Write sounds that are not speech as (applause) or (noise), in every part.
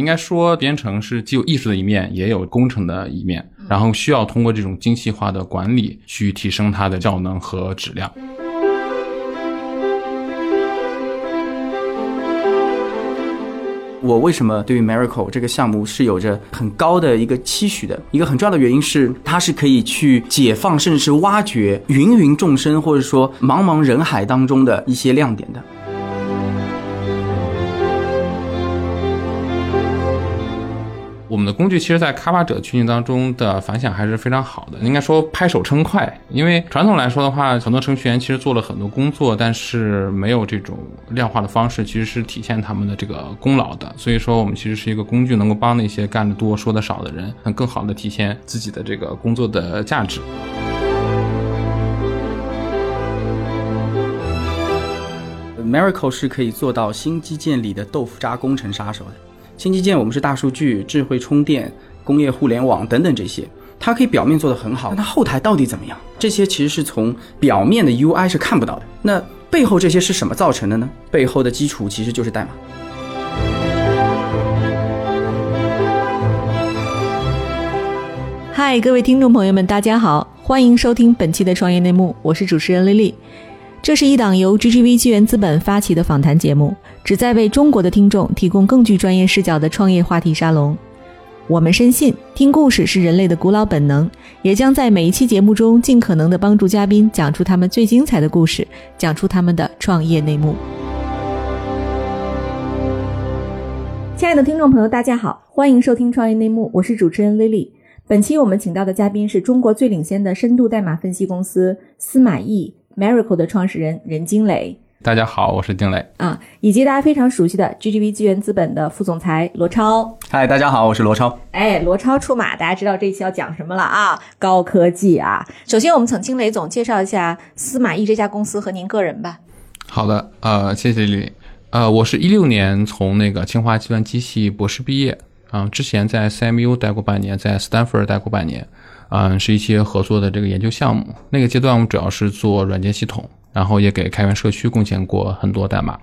应该说，编程是既有艺术的一面，也有工程的一面，然后需要通过这种精细化的管理去提升它的效能和质量。我为什么对于 Miracle 这个项目是有着很高的一个期许的？一个很重要的原因是，它是可以去解放，甚至是挖掘芸芸众生，或者说茫茫人海当中的一些亮点的。我们的工具其实，在开发者群体当中的反响还是非常好的，应该说拍手称快。因为传统来说的话，很多程序员其实做了很多工作，但是没有这种量化的方式，其实是体现他们的这个功劳的。所以说，我们其实是一个工具，能够帮那些干得多、说得少的人，能更好的体现自己的这个工作的价值。Miracle 是可以做到新基建里的豆腐渣工程杀手的。新基建我们是大数据、智慧充电、工业互联网等等这些，它可以表面做得很好，但它后台到底怎么样？这些其实是从表面的 UI 是看不到的。那背后这些是什么造成的呢？背后的基础其实就是代码。嗨，各位听众朋友们，大家好，欢迎收听本期的创业内幕，我是主持人丽丽。这是一档由 GGV 纪元资本发起的访谈节目，旨在为中国的听众提供更具专业视角的创业话题沙龙。我们深信，听故事是人类的古老本能，也将在每一期节目中尽可能的帮助嘉宾讲出他们最精彩的故事，讲出他们的创业内幕。亲爱的听众朋友，大家好，欢迎收听创业内幕，我是主持人 Lily。本期我们请到的嘉宾是中国最领先的深度代码分析公司司马懿。Miracle 的创始人任金磊，大家好，我是丁磊啊，以及大家非常熟悉的 GGV 纪元资本的副总裁罗超。嗨，大家好，我是罗超。哎，罗超出马，大家知道这一期要讲什么了啊？高科技啊！首先，我们请金磊总介绍一下司马懿这家公司和您个人吧。好的，呃，谢谢李。呃，我是一六年从那个清华计算机系博士毕业，啊，之前在 CMU 待过半年，在 Stanford 待过半年。嗯，是一些合作的这个研究项目。那个阶段，我们主要是做软件系统，然后也给开源社区贡献过很多代码。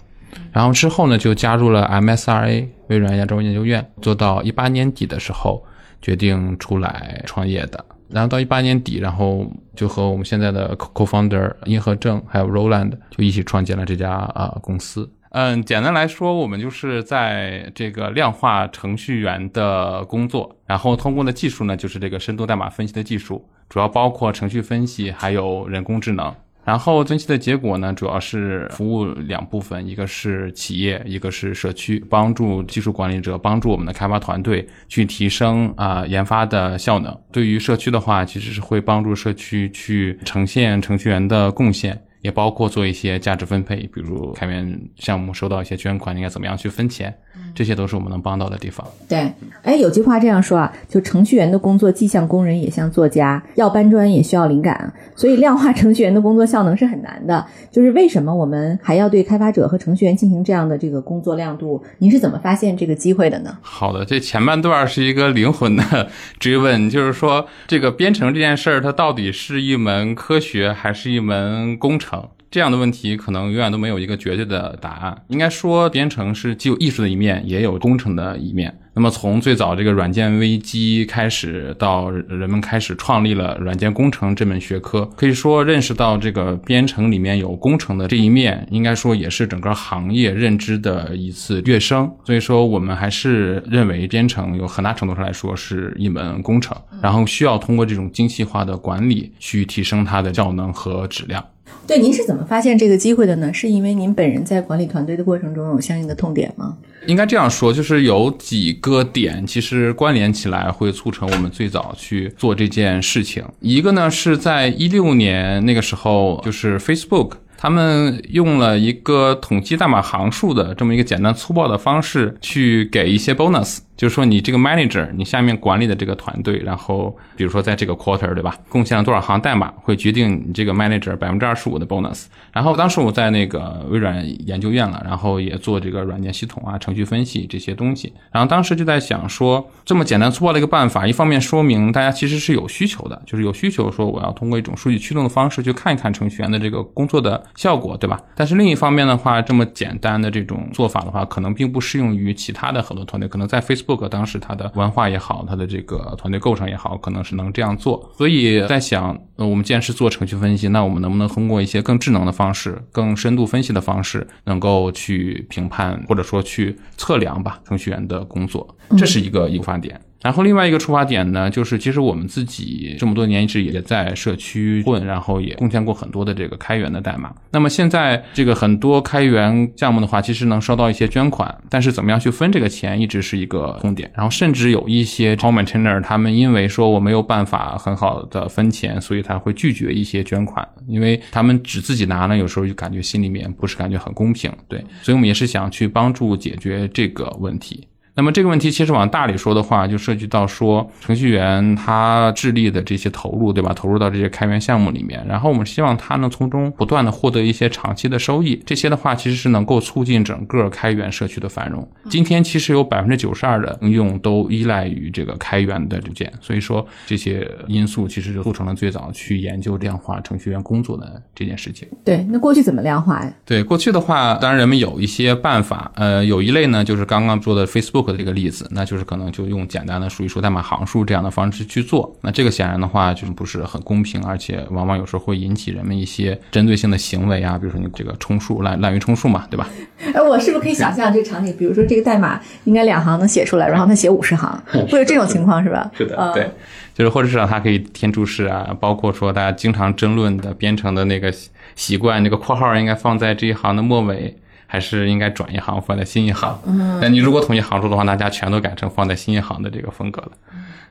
然后之后呢，就加入了 MSRA 微软亚洲研究院，做到一八年底的时候，决定出来创业的。然后到一八年底，然后就和我们现在的 co-founder 殷和正还有 Roland 就一起创建了这家啊公司。嗯，简单来说，我们就是在这个量化程序员的工作，然后通过的技术呢，就是这个深度代码分析的技术，主要包括程序分析，还有人工智能。然后分析的结果呢，主要是服务两部分，一个是企业，一个是社区，帮助技术管理者，帮助我们的开发团队去提升啊研发的效能。对于社区的话，其实是会帮助社区去呈现程序员的贡献。也包括做一些价值分配，比如开源项目收到一些捐款，应该怎么样去分钱，这些都是我们能帮到的地方。对，哎，有句话这样说啊，就程序员的工作既像工人也像作家，要搬砖也需要灵感，所以量化程序员的工作效能是很难的。就是为什么我们还要对开发者和程序员进行这样的这个工作亮度？您是怎么发现这个机会的呢？好的，这前半段是一个灵魂的 (laughs) 追问，就是说这个编程这件事儿，它到底是一门科学还是一门工程？这样的问题可能永远都没有一个绝对的答案。应该说，编程是既有艺术的一面，也有工程的一面。那么，从最早这个软件危机开始，到人们开始创立了软件工程这门学科，可以说认识到这个编程里面有工程的这一面，应该说也是整个行业认知的一次跃升。所以说，我们还是认为编程有很大程度上来说是一门工程，然后需要通过这种精细化的管理去提升它的效能和质量。对，您是怎么发现这个机会的呢？是因为您本人在管理团队的过程中有相应的痛点吗？应该这样说，就是有几个点其实关联起来会促成我们最早去做这件事情。一个呢是在一六年那个时候，就是 Facebook 他们用了一个统计代码行数的这么一个简单粗暴的方式去给一些 bonus。就是说，你这个 manager，你下面管理的这个团队，然后比如说在这个 quarter，对吧？贡献了多少行代码，会决定你这个 manager 百分之二十五的 bonus。然后当时我在那个微软研究院了，然后也做这个软件系统啊、程序分析这些东西。然后当时就在想说，这么简单粗暴的一个办法，一方面说明大家其实是有需求的，就是有需求说我要通过一种数据驱动的方式去看一看程序员的这个工作的效果，对吧？但是另一方面的话，这么简单的这种做法的话，可能并不适用于其他的很多团队，可能在 Facebook。做个当时它的文化也好，它的这个团队构成也好，可能是能这样做。所以在想，呃，我们既然是做程序分析，那我们能不能通过一些更智能的方式、更深度分析的方式，能够去评判或者说去测量吧程序员的工作？这是一个引发点。然后另外一个出发点呢，就是其实我们自己这么多年一直也在社区混，然后也贡献过很多的这个开源的代码。那么现在这个很多开源项目的话，其实能收到一些捐款，但是怎么样去分这个钱，一直是一个痛点。然后甚至有一些 c o m m e n t a i n e r 他们因为说我没有办法很好的分钱，所以他会拒绝一些捐款，因为他们只自己拿呢，有时候就感觉心里面不是感觉很公平。对，所以我们也是想去帮助解决这个问题。那么这个问题其实往大里说的话，就涉及到说程序员他智力的这些投入，对吧？投入到这些开源项目里面，然后我们希望他能从中不断的获得一些长期的收益，这些的话其实是能够促进整个开源社区的繁荣。今天其实有百分之九十二的应用都依赖于这个开源的组件，所以说这些因素其实就促成了最早去研究量化程序员工作的这件事情。对，那过去怎么量化呀？对，过去的话，当然人们有一些办法，呃，有一类呢就是刚刚说的 Facebook。的这个例子，那就是可能就用简单的数一数代码行数这样的方式去做，那这个显然的话就是不是很公平，而且往往有时候会引起人们一些针对性的行为啊，比如说你这个充数滥滥竽充数嘛，对吧？(laughs) 哎，我是不是可以想象这个场景？比如说这个代码应该两行能写出来，然后他写五十行，会有这种情况是吧？是的，(laughs) 对，就是或者是让它可以填注释啊，包括说大家经常争论的编程的那个习惯，那个括号应该放在这一行的末尾。还是应该转一行放在新一行。嗯，那你如果统一行数的话，大家全都改成放在新一行的这个风格了。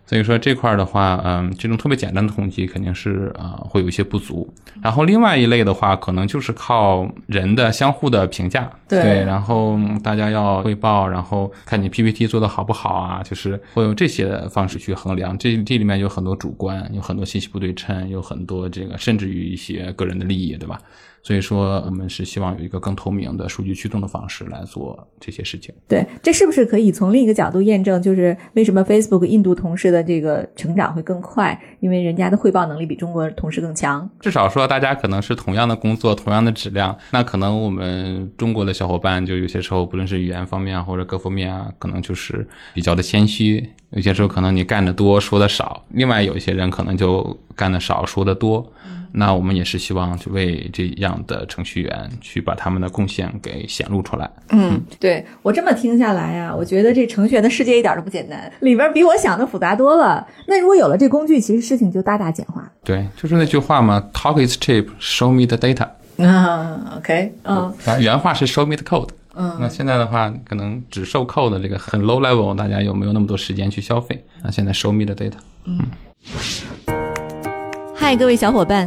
所以说这块儿的话，嗯，这种特别简单的统计肯定是啊会有一些不足。然后另外一类的话，可能就是靠人的相互的评价，对，然后大家要汇报，然后看你 PPT 做的好不好啊，就是会用这些方式去衡量。这这里面有很多主观，有很多信息不对称，有很多这个甚至于一些个人的利益，对吧？所以说，我们是希望有一个更透明的数据驱动的方式来做这些事情。对，这是不是可以从另一个角度验证，就是为什么 Facebook 印度同事的这个成长会更快？因为人家的汇报能力比中国同事更强。至少说，大家可能是同样的工作，同样的质量，那可能我们中国的小伙伴就有些时候，不论是语言方面或者各方面啊，可能就是比较的谦虚。有些时候可能你干的多，说的少；另外有一些人可能就干的少，说的多。那我们也是希望去为这样的程序员去把他们的贡献给显露出来。嗯，对我这么听下来呀，我觉得这程序员的世界一点都不简单，里边比我想的复杂多了。那如果有了这工具，其实事情就大大简化。对，就是那句话嘛，Talk is cheap, show me the data。啊，OK，嗯，原话是 Show me the code。嗯，那现在的话，可能只售 code 这个很 low level，大家有没有那么多时间去消费？那现在 Show me the data。嗯。嗨，各位小伙伴，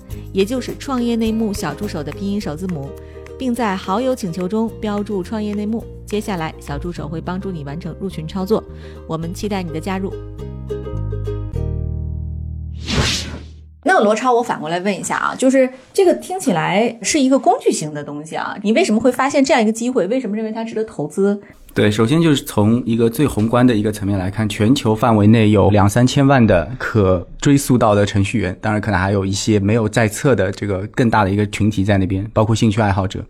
也就是创业内幕小助手的拼音首字母，并在好友请求中标注创业内幕。接下来，小助手会帮助你完成入群操作。我们期待你的加入。那罗超，我反过来问一下啊，就是这个听起来是一个工具型的东西啊，你为什么会发现这样一个机会？为什么认为它值得投资？对，首先就是从一个最宏观的一个层面来看，全球范围内有两三千万的可追溯到的程序员，当然可能还有一些没有在册的这个更大的一个群体在那边，包括兴趣爱好者。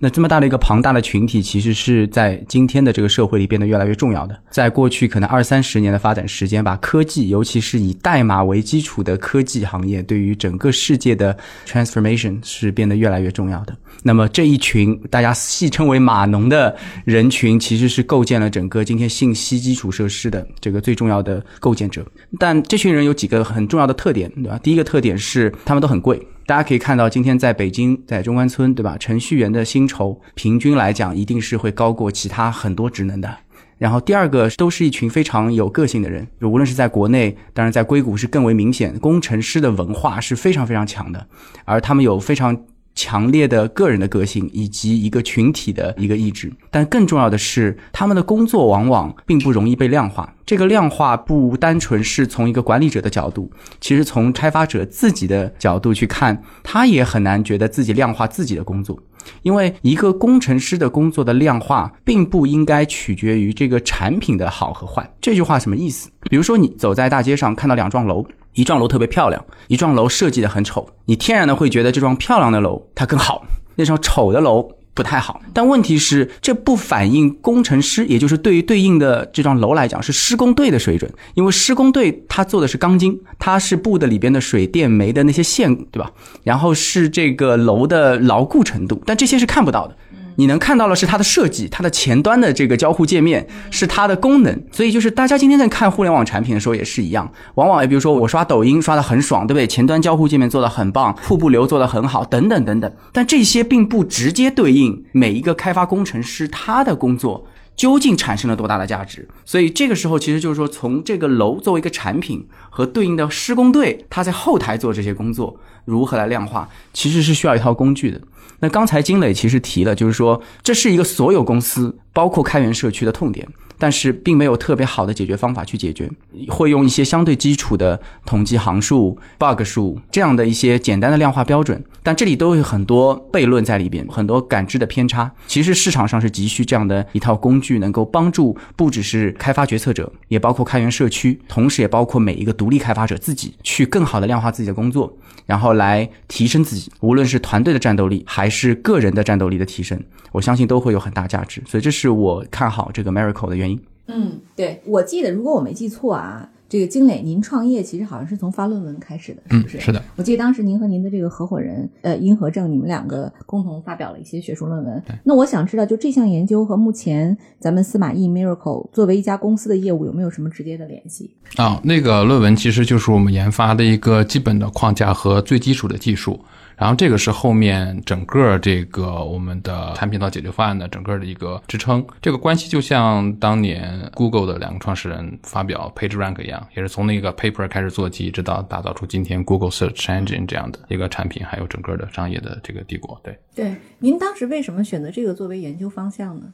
那这么大的一个庞大的群体，其实是在今天的这个社会里变得越来越重要的。在过去可能二三十年的发展时间，把科技，尤其是以代码为基础的科技行业，对于整个世界的 transformation 是变得越来越重要的。那么这一群大家戏称为码农的人群，其实这是构建了整个今天信息基础设施的这个最重要的构建者。但这群人有几个很重要的特点，对吧？第一个特点是他们都很贵。大家可以看到，今天在北京，在中关村，对吧？程序员的薪酬平均来讲，一定是会高过其他很多职能的。然后第二个，都是一群非常有个性的人，就无论是在国内，当然在硅谷是更为明显，工程师的文化是非常非常强的，而他们有非常。强烈的个人的个性以及一个群体的一个意志，但更重要的是，他们的工作往往并不容易被量化。这个量化不单纯是从一个管理者的角度，其实从开发者自己的角度去看，他也很难觉得自己量化自己的工作。因为一个工程师的工作的量化，并不应该取决于这个产品的好和坏。这句话什么意思？比如说，你走在大街上，看到两幢楼，一幢楼特别漂亮，一幢楼设计的很丑，你天然的会觉得这幢漂亮的楼它更好，那幢丑的楼。不太好，但问题是，这不反映工程师，也就是对于对应的这幢楼来讲，是施工队的水准。因为施工队他做的是钢筋，他是布的里边的水电煤的那些线，对吧？然后是这个楼的牢固程度，但这些是看不到的。你能看到的是它的设计，它的前端的这个交互界面是它的功能，所以就是大家今天在看互联网产品的时候也是一样，往往比如说我刷抖音刷的很爽，对不对？前端交互界面做的很棒，瀑布流做的很好，等等等等。但这些并不直接对应每一个开发工程师他的工作究竟产生了多大的价值。所以这个时候其实就是说，从这个楼作为一个产品和对应的施工队他在后台做这些工作如何来量化，其实是需要一套工具的。那刚才金磊其实提了，就是说这是一个所有公司，包括开源社区的痛点，但是并没有特别好的解决方法去解决，会用一些相对基础的统计行数、bug 数这样的一些简单的量化标准，但这里都有很多悖论在里边，很多感知的偏差。其实市场上是急需这样的一套工具，能够帮助不只是开发决策者，也包括开源社区，同时也包括每一个独立开发者自己，去更好的量化自己的工作。然后来提升自己，无论是团队的战斗力还是个人的战斗力的提升，我相信都会有很大价值。所以这是我看好这个 Miracle 的原因。嗯，对，我记得如果我没记错啊。这个金磊，您创业其实好像是从发论文开始的，是不是？是的。我记得当时您和您的这个合伙人，呃，殷和正，你们两个共同发表了一些学术论文。那我想知道，就这项研究和目前咱们司马懿 Miracle 作为一家公司的业务有没有什么直接的联系？啊，那个论文其实就是我们研发的一个基本的框架和最基础的技术。然后这个是后面整个这个我们的产品到解决方案的整个的一个支撑，这个关系就像当年 Google 的两个创始人发表 PageRank 一样，也是从那个 paper 开始做起，直到打造出今天 Google Search Engine 这样的一个产品，还有整个的商业的这个帝国。对对，您当时为什么选择这个作为研究方向呢？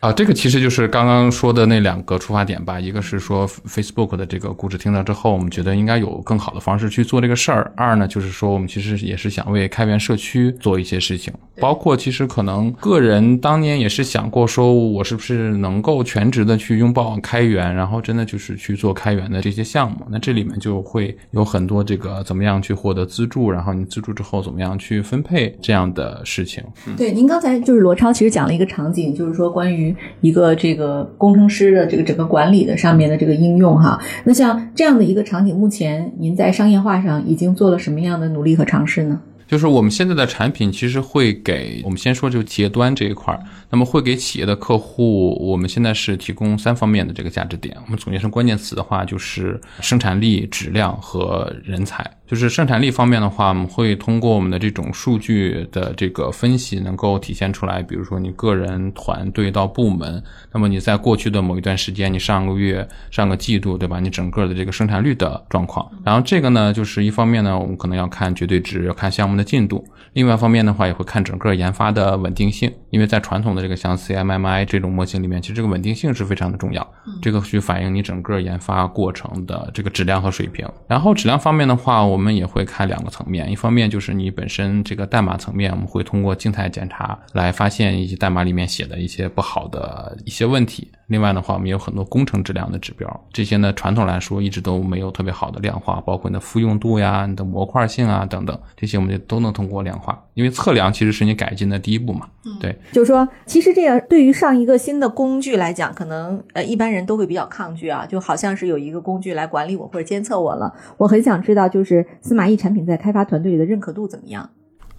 啊，这个其实就是刚刚说的那两个出发点吧。一个是说 Facebook 的这个故事听到之后，我们觉得应该有更好的方式去做这个事儿。二呢，就是说我们其实也是想为开源社区做一些事情，包括其实可能个人当年也是想过，说我是不是能够全职的去拥抱开源，然后真的就是去做开源的这些项目。那这里面就会有很多这个怎么样去获得资助，然后你资助之后怎么样去分配这样的事情。对，您刚才就是罗超其实讲了一个场景，就是说关于。一个这个工程师的这个整个管理的上面的这个应用哈，那像这样的一个场景，目前您在商业化上已经做了什么样的努力和尝试呢？就是我们现在的产品其实会给我们先说就企业端这一块儿，那么会给企业的客户，我们现在是提供三方面的这个价值点。我们总结成关键词的话，就是生产力、质量和人才。就是生产力方面的话，我们会通过我们的这种数据的这个分析，能够体现出来，比如说你个人、团队到部门，那么你在过去的某一段时间，你上个月、上个季度，对吧？你整个的这个生产率的状况。然后这个呢，就是一方面呢，我们可能要看绝对值，要看项目的进度；另外一方面的话，也会看整个研发的稳定性，因为在传统的这个像 CMMI 这种模型里面，其实这个稳定性是非常的重要，这个去反映你整个研发过程的这个质量和水平。然后质量方面的话，我。我们也会看两个层面，一方面就是你本身这个代码层面，我们会通过静态检查来发现一些代码里面写的一些不好的一些问题。另外的话，我们有很多工程质量的指标，这些呢传统来说一直都没有特别好的量化，包括你的复用度呀、你的模块性啊等等，这些我们就都能通过量化。因为测量其实是你改进的第一步嘛。对，就是说，其实这样对于上一个新的工具来讲，可能呃一般人都会比较抗拒啊，就好像是有一个工具来管理我或者监测我了。我很想知道，就是司马懿产品在开发团队里的认可度怎么样？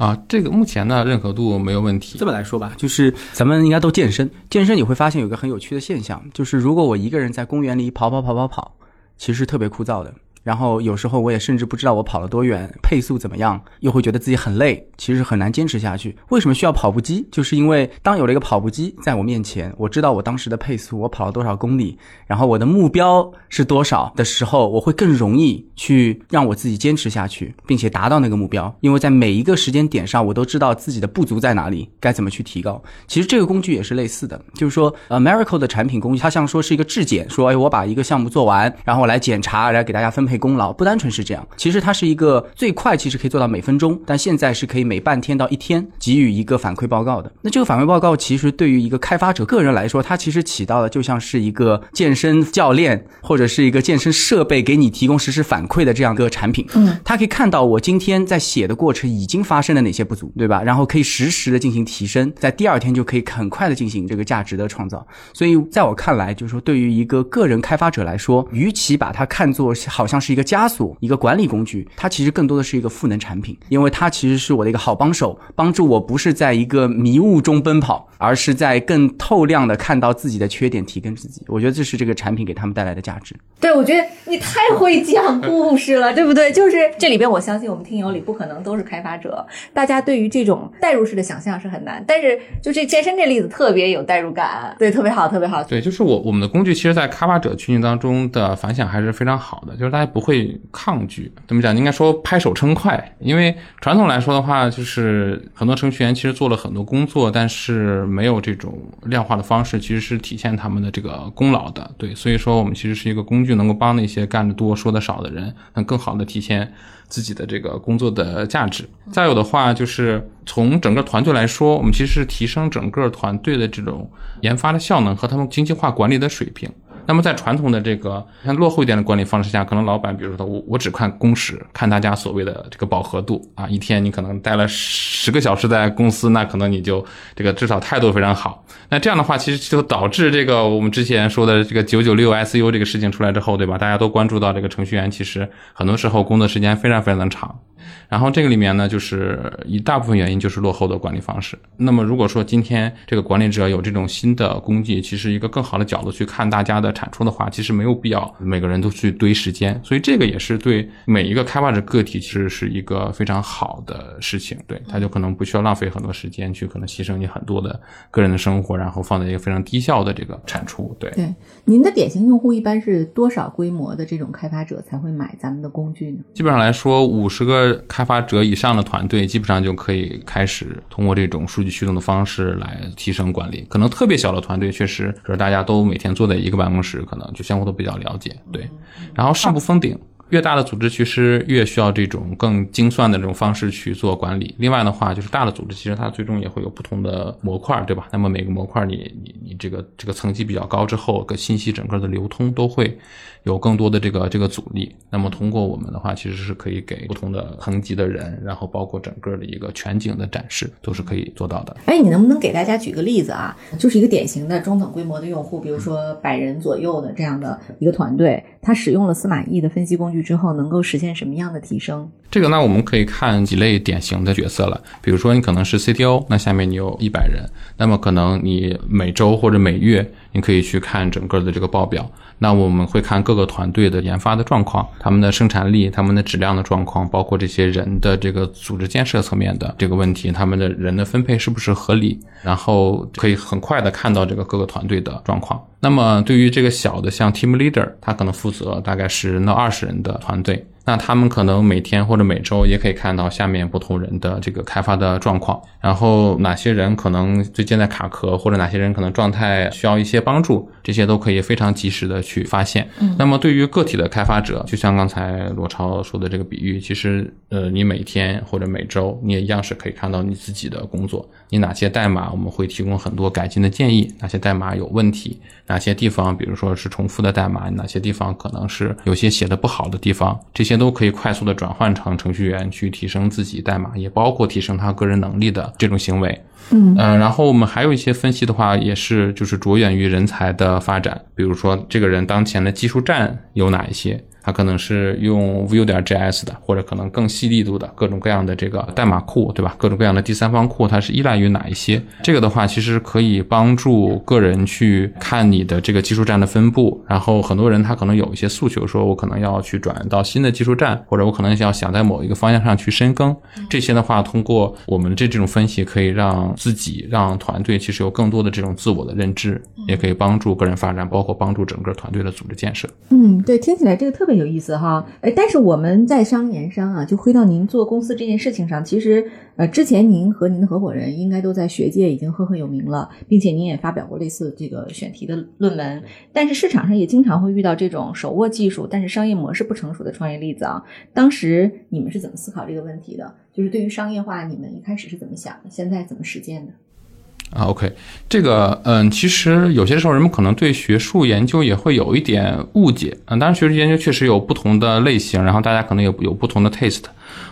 啊，这个目前呢认可度没有问题。这么来说吧，就是咱们应该都健身，健身你会发现有个很有趣的现象，就是如果我一个人在公园里跑跑跑跑跑，其实特别枯燥的。然后有时候我也甚至不知道我跑了多远，配速怎么样，又会觉得自己很累，其实很难坚持下去。为什么需要跑步机？就是因为当有了一个跑步机在我面前，我知道我当时的配速，我跑了多少公里，然后我的目标是多少的时候，我会更容易去让我自己坚持下去，并且达到那个目标。因为在每一个时间点上，我都知道自己的不足在哪里，该怎么去提高。其实这个工具也是类似的，就是说，呃，Miracle 的产品工具，它像说是一个质检，说，哎，我把一个项目做完，然后我来检查，来给大家分配。配功劳不单纯是这样，其实它是一个最快，其实可以做到每分钟，但现在是可以每半天到一天给予一个反馈报告的。那这个反馈报告其实对于一个开发者个人来说，它其实起到的就像是一个健身教练或者是一个健身设备给你提供实时反馈的这样一个产品。嗯，它可以看到我今天在写的过程已经发生了哪些不足，对吧？然后可以实时的进行提升，在第二天就可以很快的进行这个价值的创造。所以在我看来，就是说对于一个个人开发者来说，与其把它看作好像是一个枷锁，一个管理工具，它其实更多的是一个赋能产品，因为它其实是我的一个好帮手，帮助我不是在一个迷雾中奔跑，而是在更透亮的看到自己的缺点，提升自己。我觉得这是这个产品给他们带来的价值。对，我觉得你太会讲故事了，对不对？(laughs) 就是这里边，我相信我们听友里不可能都是开发者，大家对于这种代入式的想象是很难。但是就这健身这例子特别有代入感，对，特别好，特别好。对，就是我我们的工具，其实在开发者群体当中的反响还是非常好的，就是大家不会。抗拒怎么讲？应该说拍手称快，因为传统来说的话，就是很多程序员其实做了很多工作，但是没有这种量化的方式，其实是体现他们的这个功劳的。对，所以说我们其实是一个工具，能够帮那些干得多说得少的人，能更好的体现自己的这个工作的价值。再有的话，就是从整个团队来说，我们其实是提升整个团队的这种研发的效能和他们精细化管理的水平。那么在传统的这个像落后一点的管理方式下，可能老板比如说他我我只看工时，看大家所谓的这个饱和度啊，一天你可能待了十个小时在公司，那可能你就这个至少态度非常好。那这样的话，其实就导致这个我们之前说的这个九九六 SU 这个事情出来之后，对吧？大家都关注到这个程序员其实很多时候工作时间非常非常的长。然后这个里面呢，就是一大部分原因就是落后的管理方式。那么如果说今天这个管理者有这种新的工具，其实一个更好的角度去看大家的产出的话，其实没有必要每个人都去堆时间。所以这个也是对每一个开发者个体其实是一个非常好的事情。对，他就可能不需要浪费很多时间去可能牺牲你很多的个人的生，然后放在一个非常低效的这个产出。对对，您的典型用户一般是多少规模的这种开发者才会买咱们的工具呢？基本上来说，五十个。开发者以上的团队基本上就可以开始通过这种数据驱动的方式来提升管理。可能特别小的团队确实，就是大家都每天坐在一个办公室，可能就相互都比较了解。对，然后上不封顶。越大的组织其实越需要这种更精算的这种方式去做管理。另外的话，就是大的组织其实它最终也会有不同的模块，对吧？那么每个模块你你你这个这个层级比较高之后，个信息整个的流通都会有更多的这个这个阻力。那么通过我们的话，其实是可以给不同的层级的人，然后包括整个的一个全景的展示，都是可以做到的。哎，你能不能给大家举个例子啊？就是一个典型的中等规模的用户，比如说百人左右的这样的一个团队，他使用了司马懿的分析工具。之后能够实现什么样的提升？这个呢，我们可以看几类典型的角色了。比如说，你可能是 CTO，那下面你有一百人，那么可能你每周或者每月，你可以去看整个的这个报表。那我们会看各个团队的研发的状况，他们的生产力、他们的质量的状况，包括这些人的这个组织建设层面的这个问题，他们的人的分配是不是合理？然后可以很快的看到这个各个团队的状况。那么对于这个小的，像 team leader，他可能负责大概十到二十人的团队。那他们可能每天或者每周也可以看到下面不同人的这个开发的状况，然后哪些人可能最近在卡壳，或者哪些人可能状态需要一些帮助，这些都可以非常及时的去发现。那么对于个体的开发者，就像刚才罗超说的这个比喻，其实呃，你每天或者每周你也一样是可以看到你自己的工作，你哪些代码我们会提供很多改进的建议，哪些代码有问题，哪些地方比如说是重复的代码，哪些地方可能是有些写的不好的地方，这些。都可以快速的转换成程序员去提升自己代码，也包括提升他个人能力的这种行为。嗯呃，然后我们还有一些分析的话，也是就是着眼于人才的发展，比如说这个人当前的技术栈有哪一些，他可能是用 Vue 点 JS 的，或者可能更细力度的各种各样的这个代码库，对吧？各种各样的第三方库，它是依赖于哪一些？这个的话，其实可以帮助个人去看你的这个技术栈的分布。然后很多人他可能有一些诉求，说我可能要去转到新的技术栈，或者我可能要想在某一个方向上去深耕。这些的话，通过我们这这种分析，可以让自己、让团队其实有更多的这种自我的认知，也可以帮助个人发展，包括帮助整个团队的组织建设。嗯，对，听起来这个特别有意思哈。哎，但是我们在商言商啊，就回到您做公司这件事情上，其实呃，之前您和您的合伙人应该都在学界已经赫赫有名了，并且您也发表过类似这个选题的论文。但是市场上也经常会遇到这种手握技术，但是商业模式不成熟的创业例子啊。当时你们是怎么思考这个问题的？就是对于商业化，你们一开始是怎么想的？现在怎么实践的？啊，OK，这个，嗯，其实有些时候人们可能对学术研究也会有一点误解，嗯，当然学术研究确实有不同的类型，然后大家可能有有不同的 taste。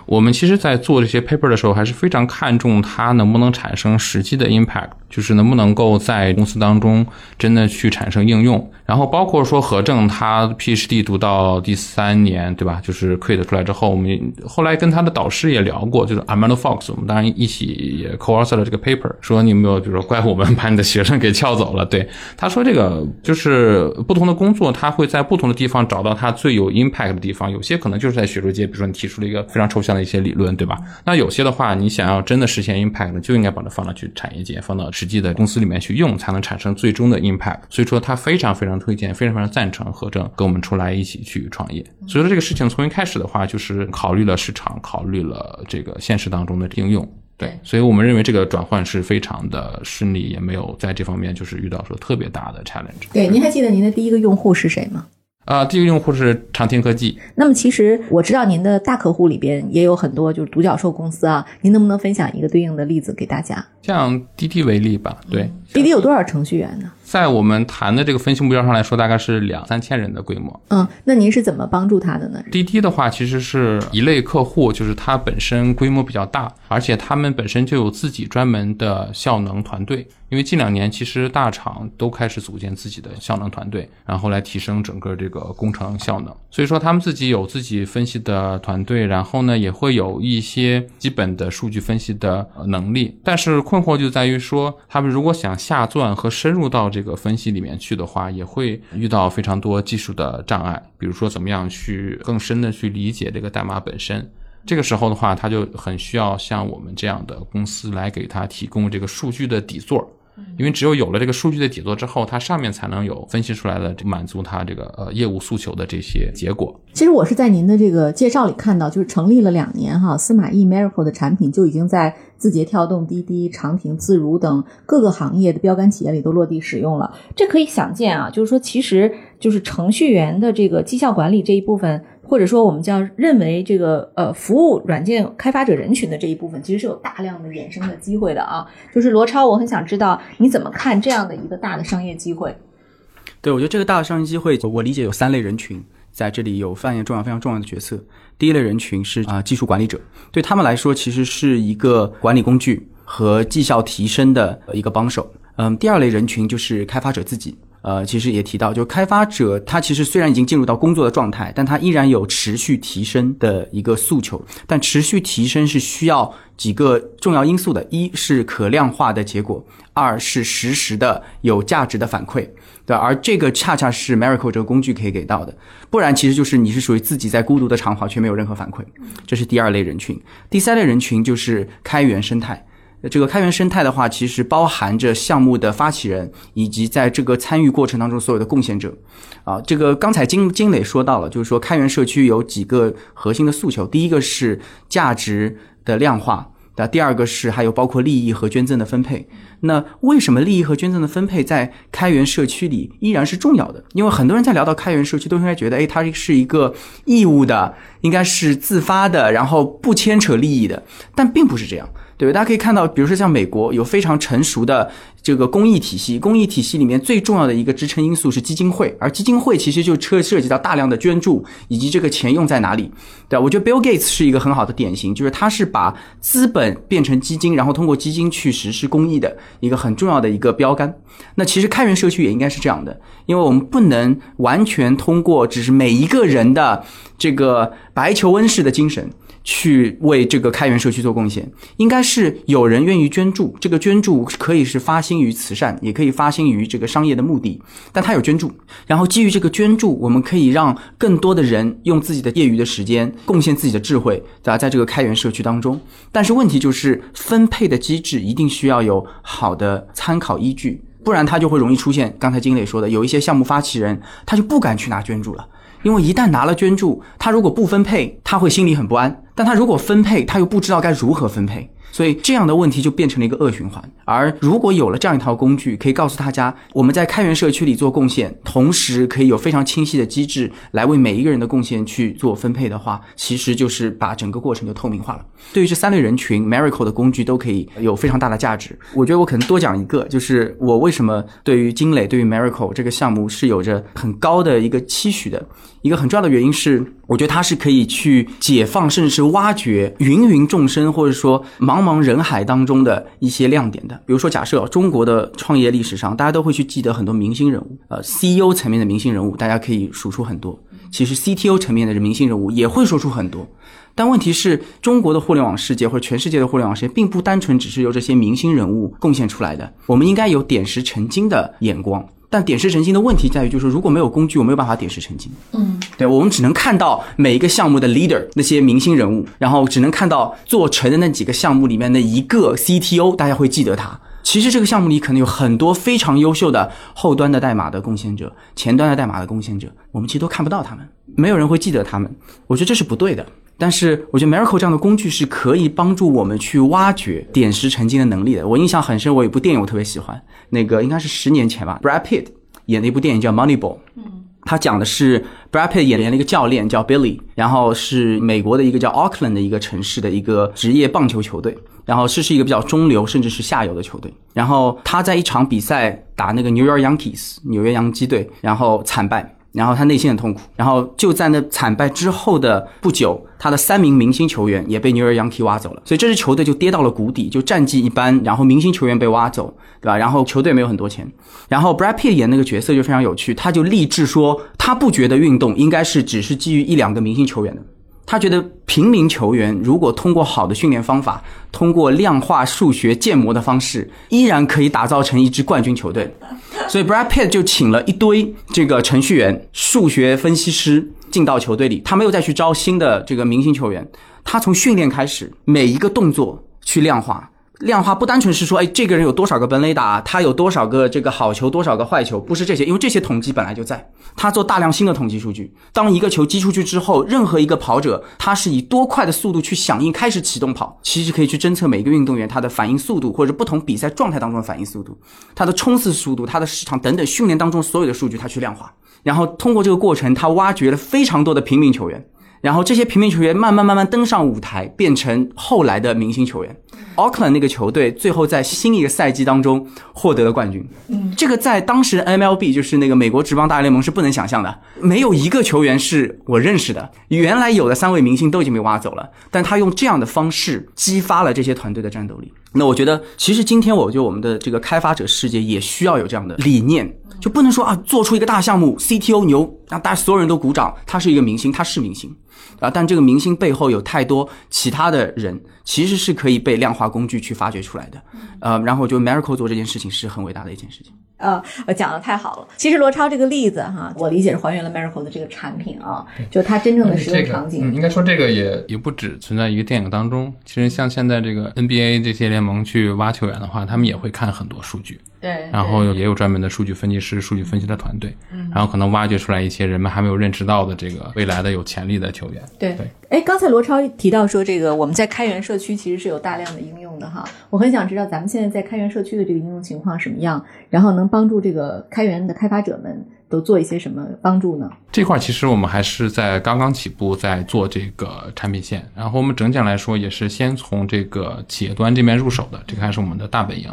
我们其实，在做这些 paper 的时候，还是非常看重它能不能产生实际的 impact，就是能不能够在公司当中真的去产生应用。然后包括说何正他 PhD 读到第三年，对吧？就是 quit 出来之后，我们后来跟他的导师也聊过，就是 Armando Fox，我们当然一起也 co-author 了这个 paper，说你有没有，比如说怪我们把你的学生给撬走了？对，他说这个就是不同的工作，他会在不同的地方找到他最有 impact 的地方，有些可能就是在学术界，比如说你提出了一个非常抽象的一些理论，对吧？那有些的话，你想要真的实现 impact，就应该把它放到去产业界，放到实际的公司里面去用，才能产生最终的 impact。所以说，他非常非常推荐，非常非常赞成何正跟我们出来一起去创业。所以说，这个事情从一开始的话，就是考虑了市场，考虑了这个现实当中的应用。对，所以我们认为这个转换是非常的顺利，也没有在这方面就是遇到说特别大的 challenge。对，您还记得您的第一个用户是谁吗？啊、第一个用户是长天科技，那么其实我知道您的大客户里边也有很多就是独角兽公司啊，您能不能分享一个对应的例子给大家？像滴滴为例吧，对，滴滴有多少程序员呢？在我们谈的这个分析目标上来说，大概是两三千人的规模。嗯，那您是怎么帮助他的呢？滴滴的话，其实是一类客户，就是它本身规模比较大，而且他们本身就有自己专门的效能团队。因为近两年其实大厂都开始组建自己的效能团队，然后来提升整个这个工程效能。所以说他们自己有自己分析的团队，然后呢也会有一些基本的数据分析的呃能力。但是困惑就在于说，他们如果想下钻和深入到这个分析里面去的话，也会遇到非常多技术的障碍，比如说怎么样去更深的去理解这个代码本身。这个时候的话，他就很需要像我们这样的公司来给他提供这个数据的底座。因为只有有了这个数据的底座之后，它上面才能有分析出来的满足它这个呃业务诉求的这些结果。其实我是在您的这个介绍里看到，就是成立了两年哈，司马懿 Miracle 的产品就已经在字节跳动、滴滴、长亭、自如等各个行业的标杆企业里都落地使用了。这可以想见啊，就是说，其实就是程序员的这个绩效管理这一部分。或者说，我们叫认为这个呃服务软件开发者人群的这一部分，其实是有大量的衍生的机会的啊。就是罗超，我很想知道你怎么看这样的一个大的商业机会？对，我觉得这个大的商业机会，我理解有三类人群在这里有扮演重要非常重要的角色。第一类人群是啊、技术管理者，对他们来说其实是一个管理工具和绩效提升的一个帮手。嗯，第二类人群就是开发者自己。呃，其实也提到，就开发者他其实虽然已经进入到工作的状态，但他依然有持续提升的一个诉求。但持续提升是需要几个重要因素的：一是可量化的结果，二是实时的有价值的反馈。对，而这个恰恰是 Miracle 这个工具可以给到的，不然其实就是你是属于自己在孤独的长跑却没有任何反馈。这是第二类人群。第三类人群就是开源生态。这个开源生态的话，其实包含着项目的发起人以及在这个参与过程当中所有的贡献者。啊，这个刚才金金磊说到了，就是说开源社区有几个核心的诉求，第一个是价值的量化。那第二个是还有包括利益和捐赠的分配，那为什么利益和捐赠的分配在开源社区里依然是重要的？因为很多人在聊到开源社区，都应该觉得，哎，它是一个义务的，应该是自发的，然后不牵扯利益的，但并不是这样。对，大家可以看到，比如说像美国有非常成熟的这个公益体系，公益体系里面最重要的一个支撑因素是基金会，而基金会其实就涉涉及到大量的捐助以及这个钱用在哪里。对，我觉得 Bill Gates 是一个很好的典型，就是他是把资本变成基金，然后通过基金去实施公益的一个很重要的一个标杆。那其实开源社区也应该是这样的，因为我们不能完全通过只是每一个人的这个白求恩式的精神。去为这个开源社区做贡献，应该是有人愿意捐助。这个捐助可以是发心于慈善，也可以发心于这个商业的目的。但他有捐助，然后基于这个捐助，我们可以让更多的人用自己的业余的时间贡献自己的智慧，对吧？在这个开源社区当中，但是问题就是分配的机制一定需要有好的参考依据，不然他就会容易出现刚才金磊说的，有一些项目发起人他就不敢去拿捐助了。因为一旦拿了捐助，他如果不分配，他会心里很不安；但他如果分配，他又不知道该如何分配。所以这样的问题就变成了一个恶循环。而如果有了这样一套工具，可以告诉大家我们在开源社区里做贡献，同时可以有非常清晰的机制来为每一个人的贡献去做分配的话，其实就是把整个过程就透明化了。对于这三类人群，Miracle 的工具都可以有非常大的价值。我觉得我可能多讲一个，就是我为什么对于金磊、对于 Miracle 这个项目是有着很高的一个期许的。一个很重要的原因是，我觉得它是可以去解放，甚至是挖掘芸芸众生，或者说茫茫茫人海当中的一些亮点的。比如说，假设中国的创业历史上，大家都会去记得很多明星人物，呃，CEO 层面的明星人物，大家可以数出很多。其实 CTO 层面的明星人物也会说出很多。但问题是，中国的互联网世界或者全世界的互联网世界，并不单纯只是由这些明星人物贡献出来的。我们应该有点石成金的眼光。但点石成金的问题在于，就是如果没有工具，我没有办法点石成金。嗯，对，我们只能看到每一个项目的 leader 那些明星人物，然后只能看到做成的那几个项目里面的一个 CTO，大家会记得他。其实这个项目里可能有很多非常优秀的后端的代码的贡献者，前端的代码的贡献者，我们其实都看不到他们，没有人会记得他们。我觉得这是不对的。但是我觉得 Miracle 这样的工具是可以帮助我们去挖掘点石成金的能力的。我印象很深，我有一部电影我特别喜欢，那个应该是十年前吧，Brad Pitt 演的一部电影叫 Moneyball。嗯，他讲的是 Brad Pitt 演了一个教练叫 Billy，然后是美国的一个叫 Auckland 的一个城市的一个职业棒球球队，然后是是一个比较中流甚至是下游的球队。然后他在一场比赛打那个 New York Yankees 纽约洋基队，然后惨败。然后他内心很痛苦，然后就在那惨败之后的不久，他的三名明星球员也被 New York Yankee 挖走了，所以这支球队就跌到了谷底，就战绩一般，然后明星球员被挖走，对吧？然后球队没有很多钱，然后 Brad Pitt 演那个角色就非常有趣，他就立志说，他不觉得运动应该是只是基于一两个明星球员的。他觉得平民球员如果通过好的训练方法，通过量化数学建模的方式，依然可以打造成一支冠军球队。(laughs) 所以 Brad Pitt 就请了一堆这个程序员、数学分析师进到球队里，他没有再去招新的这个明星球员，他从训练开始，每一个动作去量化。量化不单纯是说，哎，这个人有多少个本垒打，他有多少个这个好球，多少个坏球，不是这些，因为这些统计本来就在。他做大量新的统计数据，当一个球击出去之后，任何一个跑者，他是以多快的速度去响应，开始启动跑，其实可以去侦测每一个运动员他的反应速度，或者不同比赛状态当中的反应速度，他的冲刺速度，他的时长等等，训练当中所有的数据他去量化，然后通过这个过程，他挖掘了非常多的平民球员。然后这些平民球员慢慢慢慢登上舞台，变成后来的明星球员。Auckland 那个球队最后在新一个赛季当中获得了冠军。嗯，这个在当时 MLB 就是那个美国职棒大联盟是不能想象的，没有一个球员是我认识的。原来有的三位明星都已经被挖走了，但他用这样的方式激发了这些团队的战斗力。那我觉得，其实今天我觉得我们的这个开发者世界也需要有这样的理念，就不能说啊，做出一个大项目，CTO 牛，让大家所有人都鼓掌，他是一个明星，他是明星。啊！但这个明星背后有太多其他的人，其实是可以被量化工具去发掘出来的。呃，然后就 Miracle 做这件事情是很伟大的一件事情。呃，我讲的太好了。其实罗超这个例子哈，我理解是还原了 Miracle 的这个产品啊，就它真正的使用场景。应该说这个也也不只存在于电影当中。其实像现在这个 NBA 这些联盟去挖球员的话，他们也会看很多数据。对。然后也有专门的数据分析师、数据分析的团队。嗯。然后可能挖掘出来一些人们还没有认识到的这个未来的有潜力的球员。对对。哎，刚才罗超提到说，这个我们在开源社区其实是有大量的应用。的哈。我很想知道咱们现在在开源社区的这个应用情况什么样，然后能帮助这个开源的开发者们都做一些什么帮助呢？这块其实我们还是在刚刚起步，在做这个产品线。然后我们整体来说也是先从这个企业端这边入手的，这个还是我们的大本营。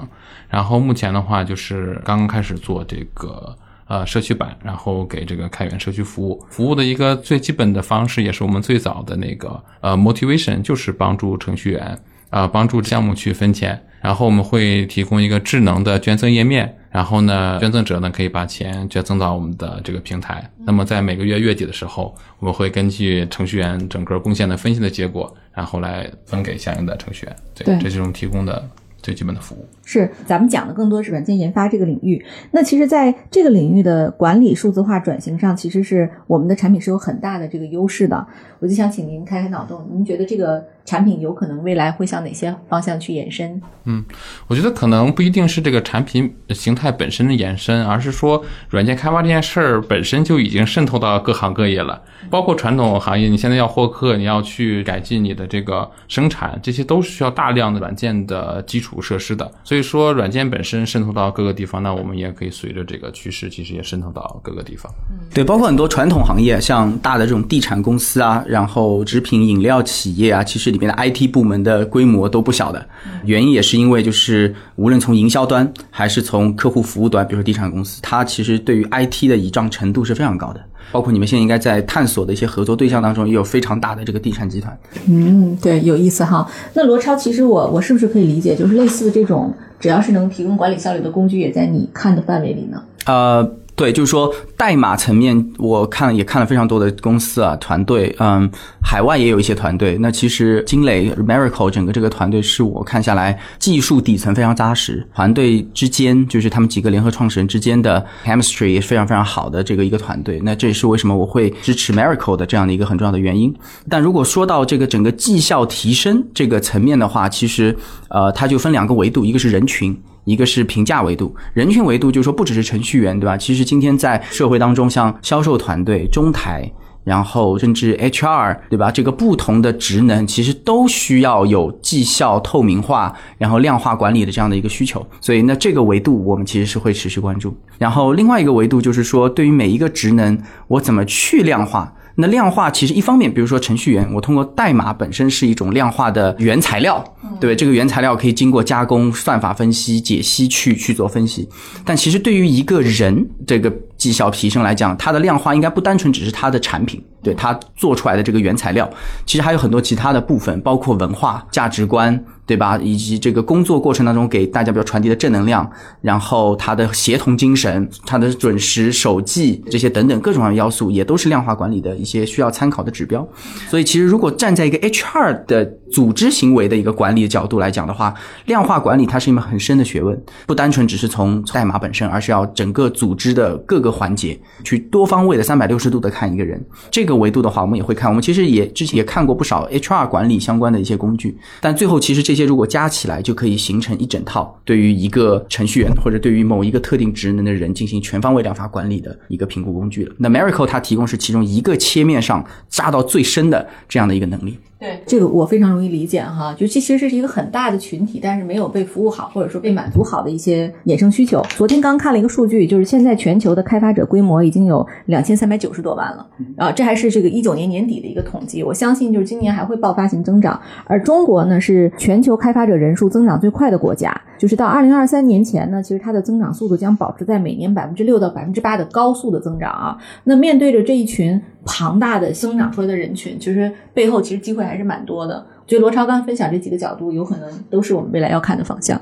然后目前的话就是刚刚开始做这个。呃，社区版，然后给这个开源社区服务，服务的一个最基本的方式，也是我们最早的那个呃 motivation，就是帮助程序员啊，帮助项目去分钱，然后我们会提供一个智能的捐赠页面，然后呢，捐赠者呢可以把钱捐赠到我们的这个平台，那么在每个月月底的时候，我们会根据程序员整个贡献的分析的结果，然后来分给相应的程序员，对，这是我们提供的。最基本的服务是，咱们讲的更多是软件研发这个领域。那其实，在这个领域的管理数字化转型上，其实是我们的产品是有很大的这个优势的。我就想请您开开脑洞，您觉得这个？产品有可能未来会向哪些方向去延伸？嗯，我觉得可能不一定是这个产品形态本身的延伸，而是说软件开发这件事儿本身就已经渗透到各行各业了，包括传统行业。你现在要获客，你要去改进你的这个生产，这些都是需要大量的软件的基础设施的。所以说，软件本身渗透到各个地方，那我们也可以随着这个趋势，其实也渗透到各个地方。对，包括很多传统行业，像大的这种地产公司啊，然后食品饮料企业啊，其实。里面的 IT 部门的规模都不小的，原因也是因为就是无论从营销端还是从客户服务端，比如说地产公司，它其实对于 IT 的倚仗程度是非常高的。包括你们现在应该在探索的一些合作对象当中，也有非常大的这个地产集团。嗯，对，有意思哈。那罗超，其实我我是不是可以理解，就是类似这种，只要是能提供管理效率的工具，也在你看的范围里呢？呃。对，就是说代码层面，我看也看了非常多的公司啊团队，嗯，海外也有一些团队。那其实金磊 Miracle 整个这个团队是我看下来技术底层非常扎实，团队之间就是他们几个联合创始人之间的 chemistry 也是非常非常好的这个一个团队。那这也是为什么我会支持 Miracle 的这样的一个很重要的原因。但如果说到这个整个绩效提升这个层面的话，其实呃，它就分两个维度，一个是人群。一个是评价维度，人群维度就是说不只是程序员，对吧？其实今天在社会当中，像销售团队、中台，然后甚至 HR，对吧？这个不同的职能其实都需要有绩效透明化，然后量化管理的这样的一个需求。所以，那这个维度我们其实是会持续关注。然后另外一个维度就是说，对于每一个职能，我怎么去量化？那量化其实一方面，比如说程序员，我通过代码本身是一种量化的原材料，对这个原材料可以经过加工、算法分析、解析去去做分析。但其实对于一个人这个绩效提升来讲，它的量化应该不单纯只是它的产品。对它做出来的这个原材料，其实还有很多其他的部分，包括文化、价值观，对吧？以及这个工作过程当中给大家比较传递的正能量，然后他的协同精神、他的准时守纪这些等等各种各样的要素，也都是量化管理的一些需要参考的指标。所以，其实如果站在一个 HR 的组织行为的一个管理的角度来讲的话，量化管理它是一门很深的学问，不单纯只是从代码本身，而是要整个组织的各个环节去多方位的三百六十度的看一个人。这个。维度的话，我们也会看。我们其实也之前也看过不少 HR 管理相关的一些工具，但最后其实这些如果加起来，就可以形成一整套对于一个程序员或者对于某一个特定职能的人进行全方位量化管理的一个评估工具了。那 Miracle 它提供是其中一个切面上扎到最深的这样的一个能力。对这个我非常容易理解哈，就其实这是一个很大的群体，但是没有被服务好或者说被满足好的一些衍生需求。昨天刚看了一个数据，就是现在全球的开发者规模已经有两千三百九十多万了啊，这还是这个一九年年底的一个统计。我相信就是今年还会爆发性增长。而中国呢是全球开发者人数增长最快的国家，就是到二零二三年前呢，其实它的增长速度将保持在每年百分之六到百分之八的高速的增长啊。那面对着这一群。庞大的生长出来的人群，其实背后其实机会还是蛮多的。我觉得罗超刚分享这几个角度，有可能都是我们未来要看的方向。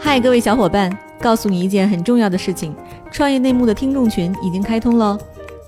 嗨，各位小伙伴，告诉你一件很重要的事情：创业内幕的听众群已经开通喽。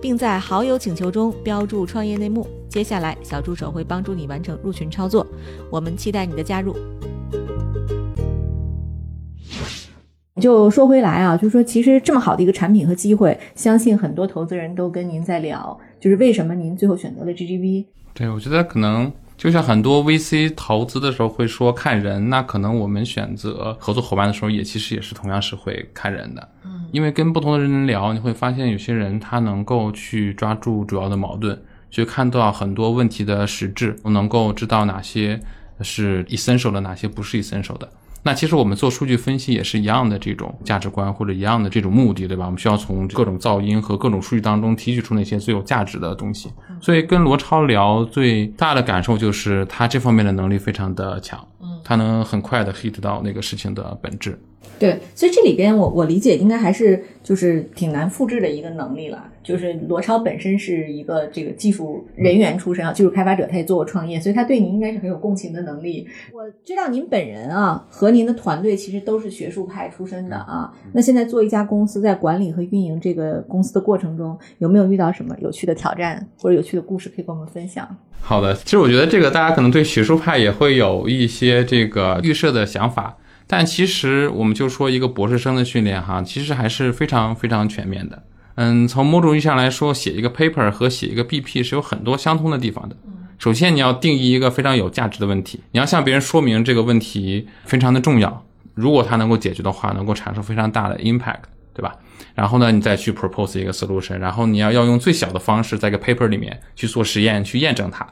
并在好友请求中标注创业内幕。接下来，小助手会帮助你完成入群操作。我们期待你的加入。就说回来啊，就是说其实这么好的一个产品和机会，相信很多投资人都跟您在聊，就是为什么您最后选择了 GGV？对，我觉得可能就像很多 VC 投资的时候会说看人，那可能我们选择合作伙伴的时候，也其实也是同样是会看人的。嗯，因为跟不同的人聊，你会发现有些人他能够去抓住主要的矛盾，去看到很多问题的实质，能够知道哪些是 essential 的，哪些不是 essential 的。那其实我们做数据分析也是一样的这种价值观或者一样的这种目的，对吧？我们需要从各种噪音和各种数据当中提取出那些最有价值的东西。所以跟罗超聊最大的感受就是他这方面的能力非常的强，嗯，他能很快的 hit 到那个事情的本质。对，所以这里边我我理解应该还是就是挺难复制的一个能力了。就是罗超本身是一个这个技术人员出身啊，技术开发者，他也做过创业，所以他对您应该是很有共情的能力。我知道您本人啊和您的团队其实都是学术派出身的啊。那现在做一家公司，在管理和运营这个公司的过程中，有没有遇到什么有趣的挑战或者有趣的故事可以跟我们分享？好的，其实我觉得这个大家可能对学术派也会有一些这个预设的想法。但其实，我们就说一个博士生的训练哈，其实还是非常非常全面的。嗯，从某种意义上来说，写一个 paper 和写一个 BP 是有很多相通的地方的。首先，你要定义一个非常有价值的问题，你要向别人说明这个问题非常的重要，如果它能够解决的话，能够产生非常大的 impact，对吧？然后呢，你再去 propose 一个 solution，然后你要要用最小的方式，在一个 paper 里面去做实验，去验证它。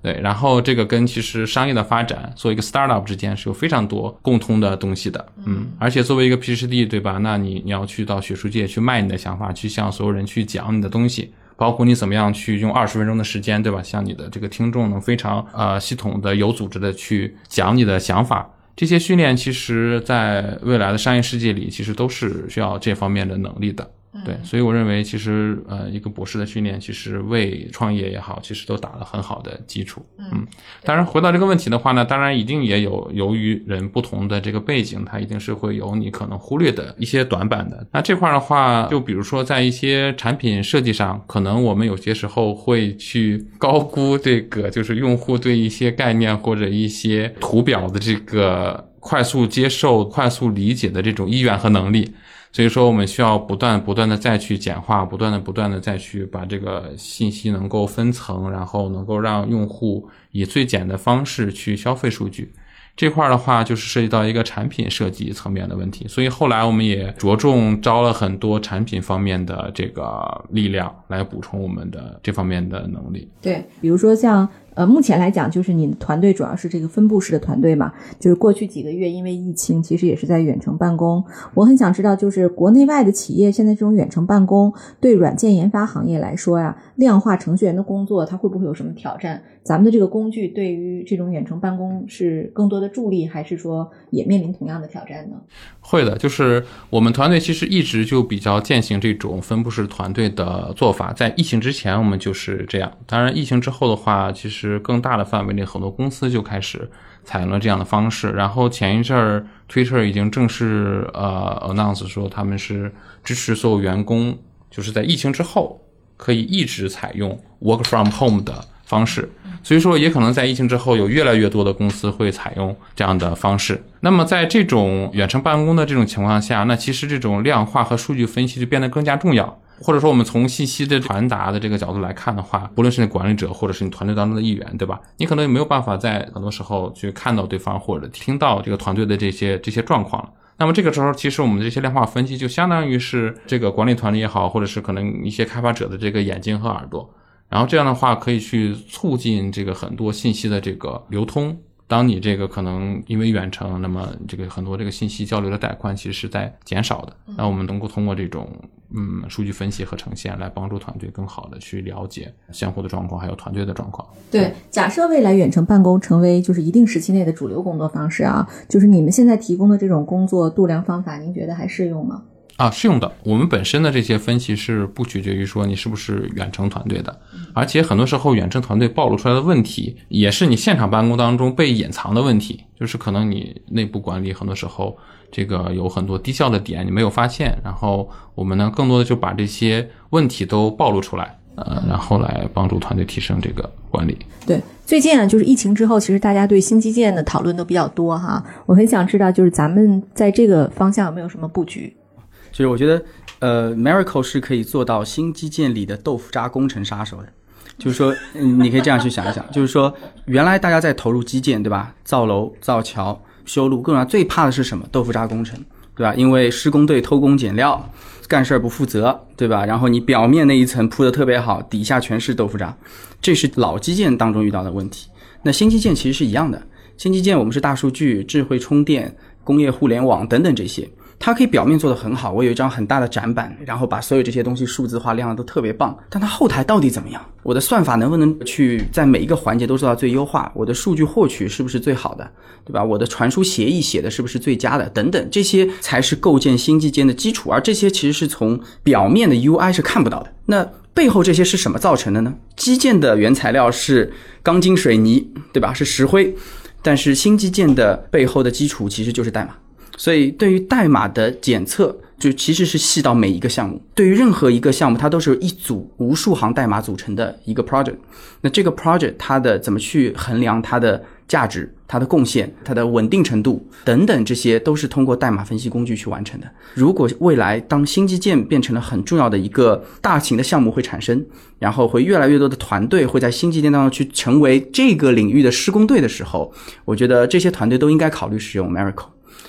对，然后这个跟其实商业的发展做一个 startup 之间是有非常多共通的东西的，嗯，而且作为一个 PhD，对吧？那你你要去到学术界去卖你的想法，去向所有人去讲你的东西，包括你怎么样去用二十分钟的时间，对吧？向你的这个听众能非常呃系统的、有组织的去讲你的想法，这些训练其实在未来的商业世界里，其实都是需要这方面的能力的。对，所以我认为其实呃，一个博士的训练其实为创业也好，其实都打了很好的基础。嗯，当然回到这个问题的话呢，当然一定也有由于人不同的这个背景，它一定是会有你可能忽略的一些短板的。那这块的话，就比如说在一些产品设计上，可能我们有些时候会去高估这个就是用户对一些概念或者一些图表的这个快速接受、快速理解的这种意愿和能力。所以说，我们需要不断不断的再去简化，不断的不断的再去把这个信息能够分层，然后能够让用户以最简的方式去消费数据。这块儿的话，就是涉及到一个产品设计层面的问题。所以后来我们也着重招了很多产品方面的这个力量来补充我们的这方面的能力。对，比如说像。呃，目前来讲，就是你团队主要是这个分布式的团队嘛，就是过去几个月因为疫情，其实也是在远程办公。我很想知道，就是国内外的企业现在这种远程办公，对软件研发行业来说呀，量化程序员的工作，它会不会有什么挑战？咱们的这个工具对于这种远程办公是更多的助力，还是说也面临同样的挑战呢？会的，就是我们团队其实一直就比较践行这种分布式团队的做法，在疫情之前我们就是这样。当然，疫情之后的话，其实。是更大的范围内，很多公司就开始采用了这样的方式。然后前一阵儿，Twitter 已经正式呃 announce 说他们是支持所有员工，就是在疫情之后可以一直采用 work from home 的方式。所以说，也可能在疫情之后，有越来越多的公司会采用这样的方式。那么，在这种远程办公的这种情况下，那其实这种量化和数据分析就变得更加重要。或者说，我们从信息的传达的这个角度来看的话，不论是你管理者，或者是你团队当中的一员，对吧？你可能也没有办法在很多时候去看到对方或者听到这个团队的这些这些状况那么这个时候，其实我们的这些量化分析就相当于是这个管理团队也好，或者是可能一些开发者的这个眼睛和耳朵，然后这样的话可以去促进这个很多信息的这个流通。当你这个可能因为远程，那么这个很多这个信息交流的带宽其实是在减少的。那我们能够通过这种嗯数据分析和呈现来帮助团队更好的去了解相互的状况，还有团队的状况。对，假设未来远程办公成为就是一定时期内的主流工作方式啊，就是你们现在提供的这种工作度量方法，您觉得还适用吗？啊，适用的。我们本身的这些分析是不取决于说你是不是远程团队的，而且很多时候远程团队暴露出来的问题，也是你现场办公当中被隐藏的问题，就是可能你内部管理很多时候这个有很多低效的点你没有发现，然后我们呢更多的就把这些问题都暴露出来。呃，然后来帮助团队提升这个管理。对，最近啊，就是疫情之后，其实大家对新基建的讨论都比较多哈。我很想知道，就是咱们在这个方向有没有什么布局？就是我觉得，呃，Miracle 是可以做到新基建里的豆腐渣工程杀手的。就是说，(laughs) 你可以这样去想一想，就是说，原来大家在投入基建，对吧？造楼、造桥、修路，各种最怕的是什么？豆腐渣工程，对吧？因为施工队偷工减料，干事儿不负责，对吧？然后你表面那一层铺的特别好，底下全是豆腐渣，这是老基建当中遇到的问题。那新基建其实是一样的，新基建我们是大数据、智慧充电、工业互联网等等这些。它可以表面做得很好，我有一张很大的展板，然后把所有这些东西数字化亮的都特别棒。但它后台到底怎么样？我的算法能不能去在每一个环节都做到最优化？我的数据获取是不是最好的？对吧？我的传输协议写的是不是最佳的？等等，这些才是构建新基建的基础。而这些其实是从表面的 UI 是看不到的。那背后这些是什么造成的呢？基建的原材料是钢筋水泥，对吧？是石灰，但是新基建的背后的基础其实就是代码。所以，对于代码的检测，就其实是细到每一个项目。对于任何一个项目，它都是由一组无数行代码组成的一个 project。那这个 project 它的怎么去衡量它的价值、它的贡献、它的稳定程度等等，这些都是通过代码分析工具去完成的。如果未来当新基建变成了很重要的一个大型的项目会产生，然后会越来越多的团队会在新基建当中去成为这个领域的施工队的时候，我觉得这些团队都应该考虑使用 Miracle。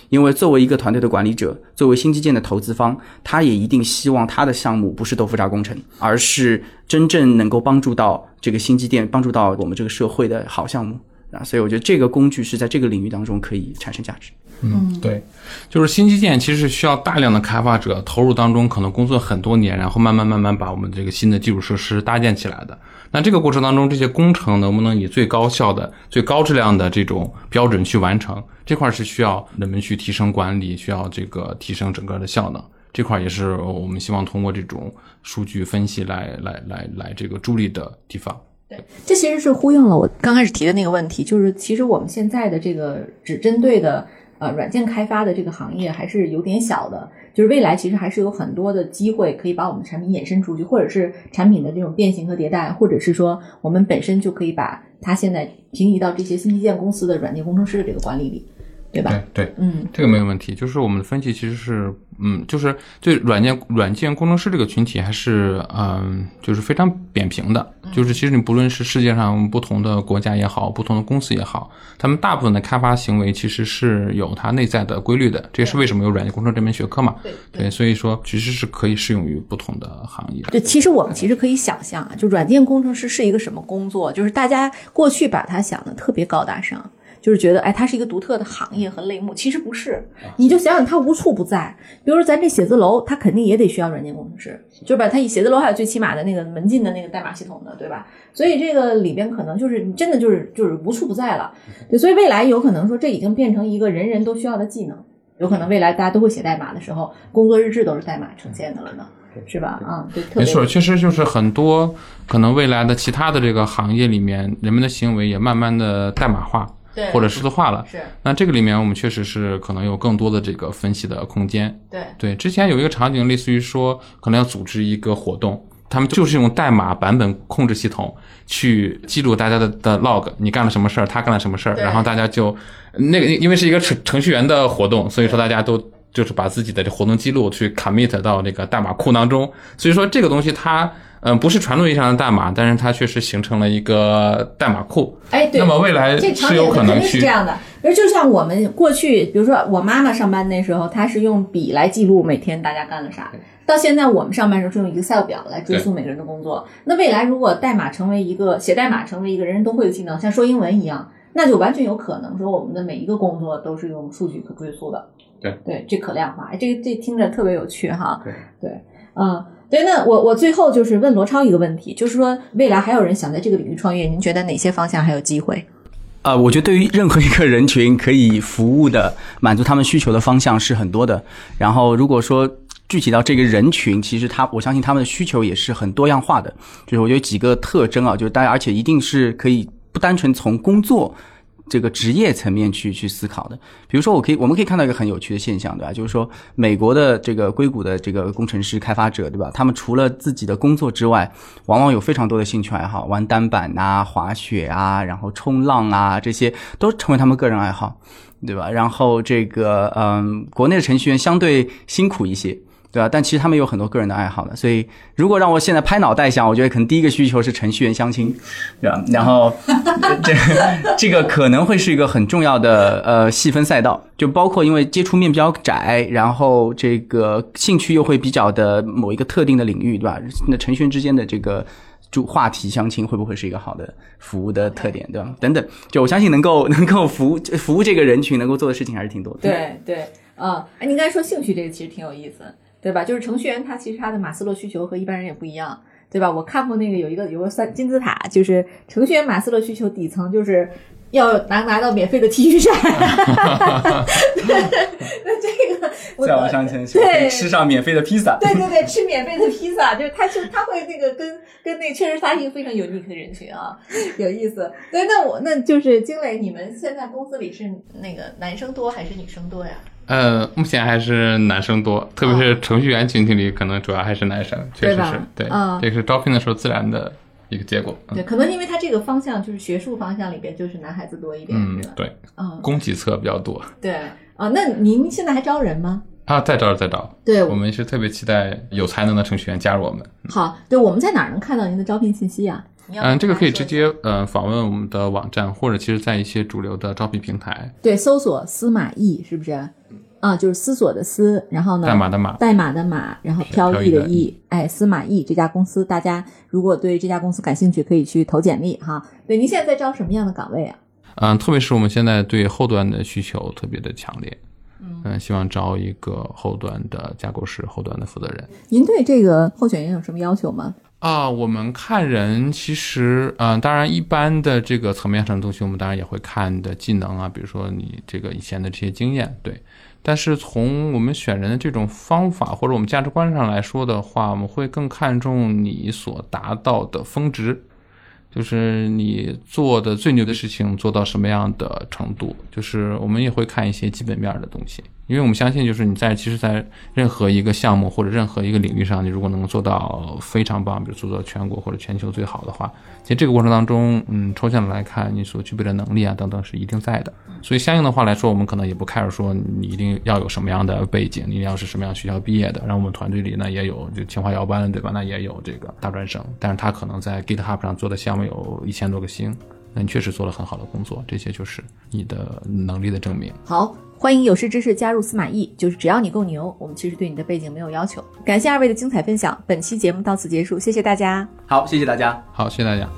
因为作为一个团队的管理者，作为新基建的投资方，他也一定希望他的项目不是豆腐渣工程，而是真正能够帮助到这个新基建、帮助到我们这个社会的好项目啊。所以我觉得这个工具是在这个领域当中可以产生价值。嗯，对，就是新基建其实是需要大量的开发者投入当中，可能工作很多年，然后慢慢慢慢把我们这个新的基础设施搭建起来的。那这个过程当中，这些工程能不能以最高效的、最高质量的这种标准去完成？这块是需要人们去提升管理，需要这个提升整个的效能。这块也是我们希望通过这种数据分析来来来来这个助力的地方。对，这其实是呼应了我刚开始提的那个问题，就是其实我们现在的这个只针对的。呃，软件开发的这个行业还是有点小的，就是未来其实还是有很多的机会可以把我们产品衍生出去，或者是产品的这种变形和迭代，或者是说我们本身就可以把它现在平移到这些新基建公司的软件工程师的这个管理里。对吧？对对，嗯，这个没有问题。就是我们的分析其实是，嗯，就是对软件软件工程师这个群体还是，嗯，就是非常扁平的。就是其实你不论是世界上不同的国家也好，不同的公司也好，他们大部分的开发行为其实是有它内在的规律的。这也是为什么有软件工程这门学科嘛？对对，所以说其实是可以适用于不同的行业。对，其实我们其实可以想象啊，就软件工程师是一个什么工作？就是大家过去把它想的特别高大上。就是觉得，哎，它是一个独特的行业和类目，其实不是。你就想想，它无处不在。比如说，咱这写字楼，它肯定也得需要软件工程师，就是把它以写字楼还有最起码的那个门禁的那个代码系统的，对吧？所以这个里边可能就是你真的就是就是无处不在了。对，所以未来有可能说，这已经变成一个人人都需要的技能。有可能未来大家都会写代码的时候，工作日志都是代码呈现的了呢，是吧？啊，对，没错，确实就是很多可能未来的其他的这个行业里面，人们的行为也慢慢的代码化。或者数字化了，是。那这个里面我们确实是可能有更多的这个分析的空间。对。对，之前有一个场景，类似于说可能要组织一个活动，他们就是用代码版本控制系统去记录大家的的 log，你干了什么事儿，他干了什么事儿，然后大家就那个因为是一个程程序员的活动，所以说大家都就是把自己的这活动记录去 commit 到那个代码库当中，所以说这个东西它。嗯，不是传统意义上的代码，但是它确实形成了一个代码库。哎，对，那么未来是有可能是这样的。而就像我们过去，比如说我妈妈上班那时候，她是用笔来记录每天大家干了啥。到现在我们上班时候是用 Excel 表来追溯每个人的工作。那未来如果代码成为一个写代码成为一个人人都会的技能，像说英文一样，那就完全有可能说我们的每一个工作都是用数据可追溯的。对对，这可量化，这这听着特别有趣哈。对对，嗯。对，那我我最后就是问罗超一个问题，就是说未来还有人想在这个领域创业，您觉得哪些方向还有机会？啊，我觉得对于任何一个人群可以服务的、满足他们需求的方向是很多的。然后如果说具体到这个人群，其实他我相信他们的需求也是很多样化的。就是我觉得几个特征啊，就是大家而且一定是可以不单纯从工作。这个职业层面去去思考的。比如说，我可以我们可以看到一个很有趣的现象，对吧？就是说，美国的这个硅谷的这个工程师开发者，对吧？他们除了自己的工作之外，往往有非常多的兴趣爱好，玩单板啊、滑雪啊，然后冲浪啊，这些都成为他们个人爱好，对吧？然后这个嗯，国内的程序员相对辛苦一些。对吧？但其实他们有很多个人的爱好的，所以如果让我现在拍脑袋想，我觉得可能第一个需求是程序员相亲，对吧？然后 (laughs) 这这个可能会是一个很重要的呃细分赛道，就包括因为接触面比较窄，然后这个兴趣又会比较的某一个特定的领域，对吧？那程序员之间的这个就话题相亲会不会是一个好的服务的特点，对吧？等等，就我相信能够能够服务服务这个人群能够做的事情还是挺多的。对对，啊，哎，您刚才说兴趣这个其实挺有意思。对吧？就是程序员，他其实他的马斯洛需求和一般人也不一样，对吧？我看过那个有一个有个三金字塔，就是程序员马斯洛需求底层就是要拿拿到免费的 T 恤衫，(laughs) 那这个 (laughs) 再往上层对吃上免费的披萨，对对对，吃免费的披萨，就是他就他会那个跟跟那确实他是一个非常有 unique 的人群啊，有意思。对，那我那就是经纬，你们现在公司里是那个男生多还是女生多呀？呃，目前还是男生多，特别是程序员群体里，可能主要还是男生，确实是对，这个是招聘的时候自然的一个结果。对，可能因为他这个方向就是学术方向里边就是男孩子多一点，嗯，对，嗯，供给侧比较多。对，啊，那您现在还招人吗？啊，在招，在招。对，我们是特别期待有才能的程序员加入我们。好，对，我们在哪儿能看到您的招聘信息啊？嗯，这个可以直接呃访问我们的网站，或者其实在一些主流的招聘平台，对，搜索司马懿，是不是？啊，就是思索的思，然后呢，代码的码，代码的码，然后飘逸的逸，哎，司马懿这家公司，大家如果对这家公司感兴趣，可以去投简历哈。对，您现在在招什么样的岗位啊？嗯，特别是我们现在对后端的需求特别的强烈，嗯，希望招一个后端的架构师，后端的负责人。您对这个候选人有什么要求吗？啊，我们看人其实，嗯，当然一般的这个层面上的东西，我们当然也会看的技能啊，比如说你这个以前的这些经验，对。但是从我们选人的这种方法或者我们价值观上来说的话，我们会更看重你所达到的峰值，就是你做的最牛的事情做到什么样的程度。就是我们也会看一些基本面的东西，因为我们相信，就是你在其实，在任何一个项目或者任何一个领域上，你如果能做到非常棒，比如做到全国或者全球最好的话，其实这个过程当中，嗯，抽象的来看，你所具备的能力啊等等是一定在的。所以相应的话来说，我们可能也不 care 说你一定要有什么样的背景，你要是什么样学校毕业的。然后我们团队里呢也有就清华摇班，对吧？那也有这个大专生，但是他可能在 GitHub 上做的项目有一千多个星，那你确实做了很好的工作，这些就是你的能力的证明。好，欢迎有识之士加入司马懿，就是只要你够牛，我们其实对你的背景没有要求。感谢二位的精彩分享，本期节目到此结束，谢谢大家。好，谢谢大家。好，谢谢大家。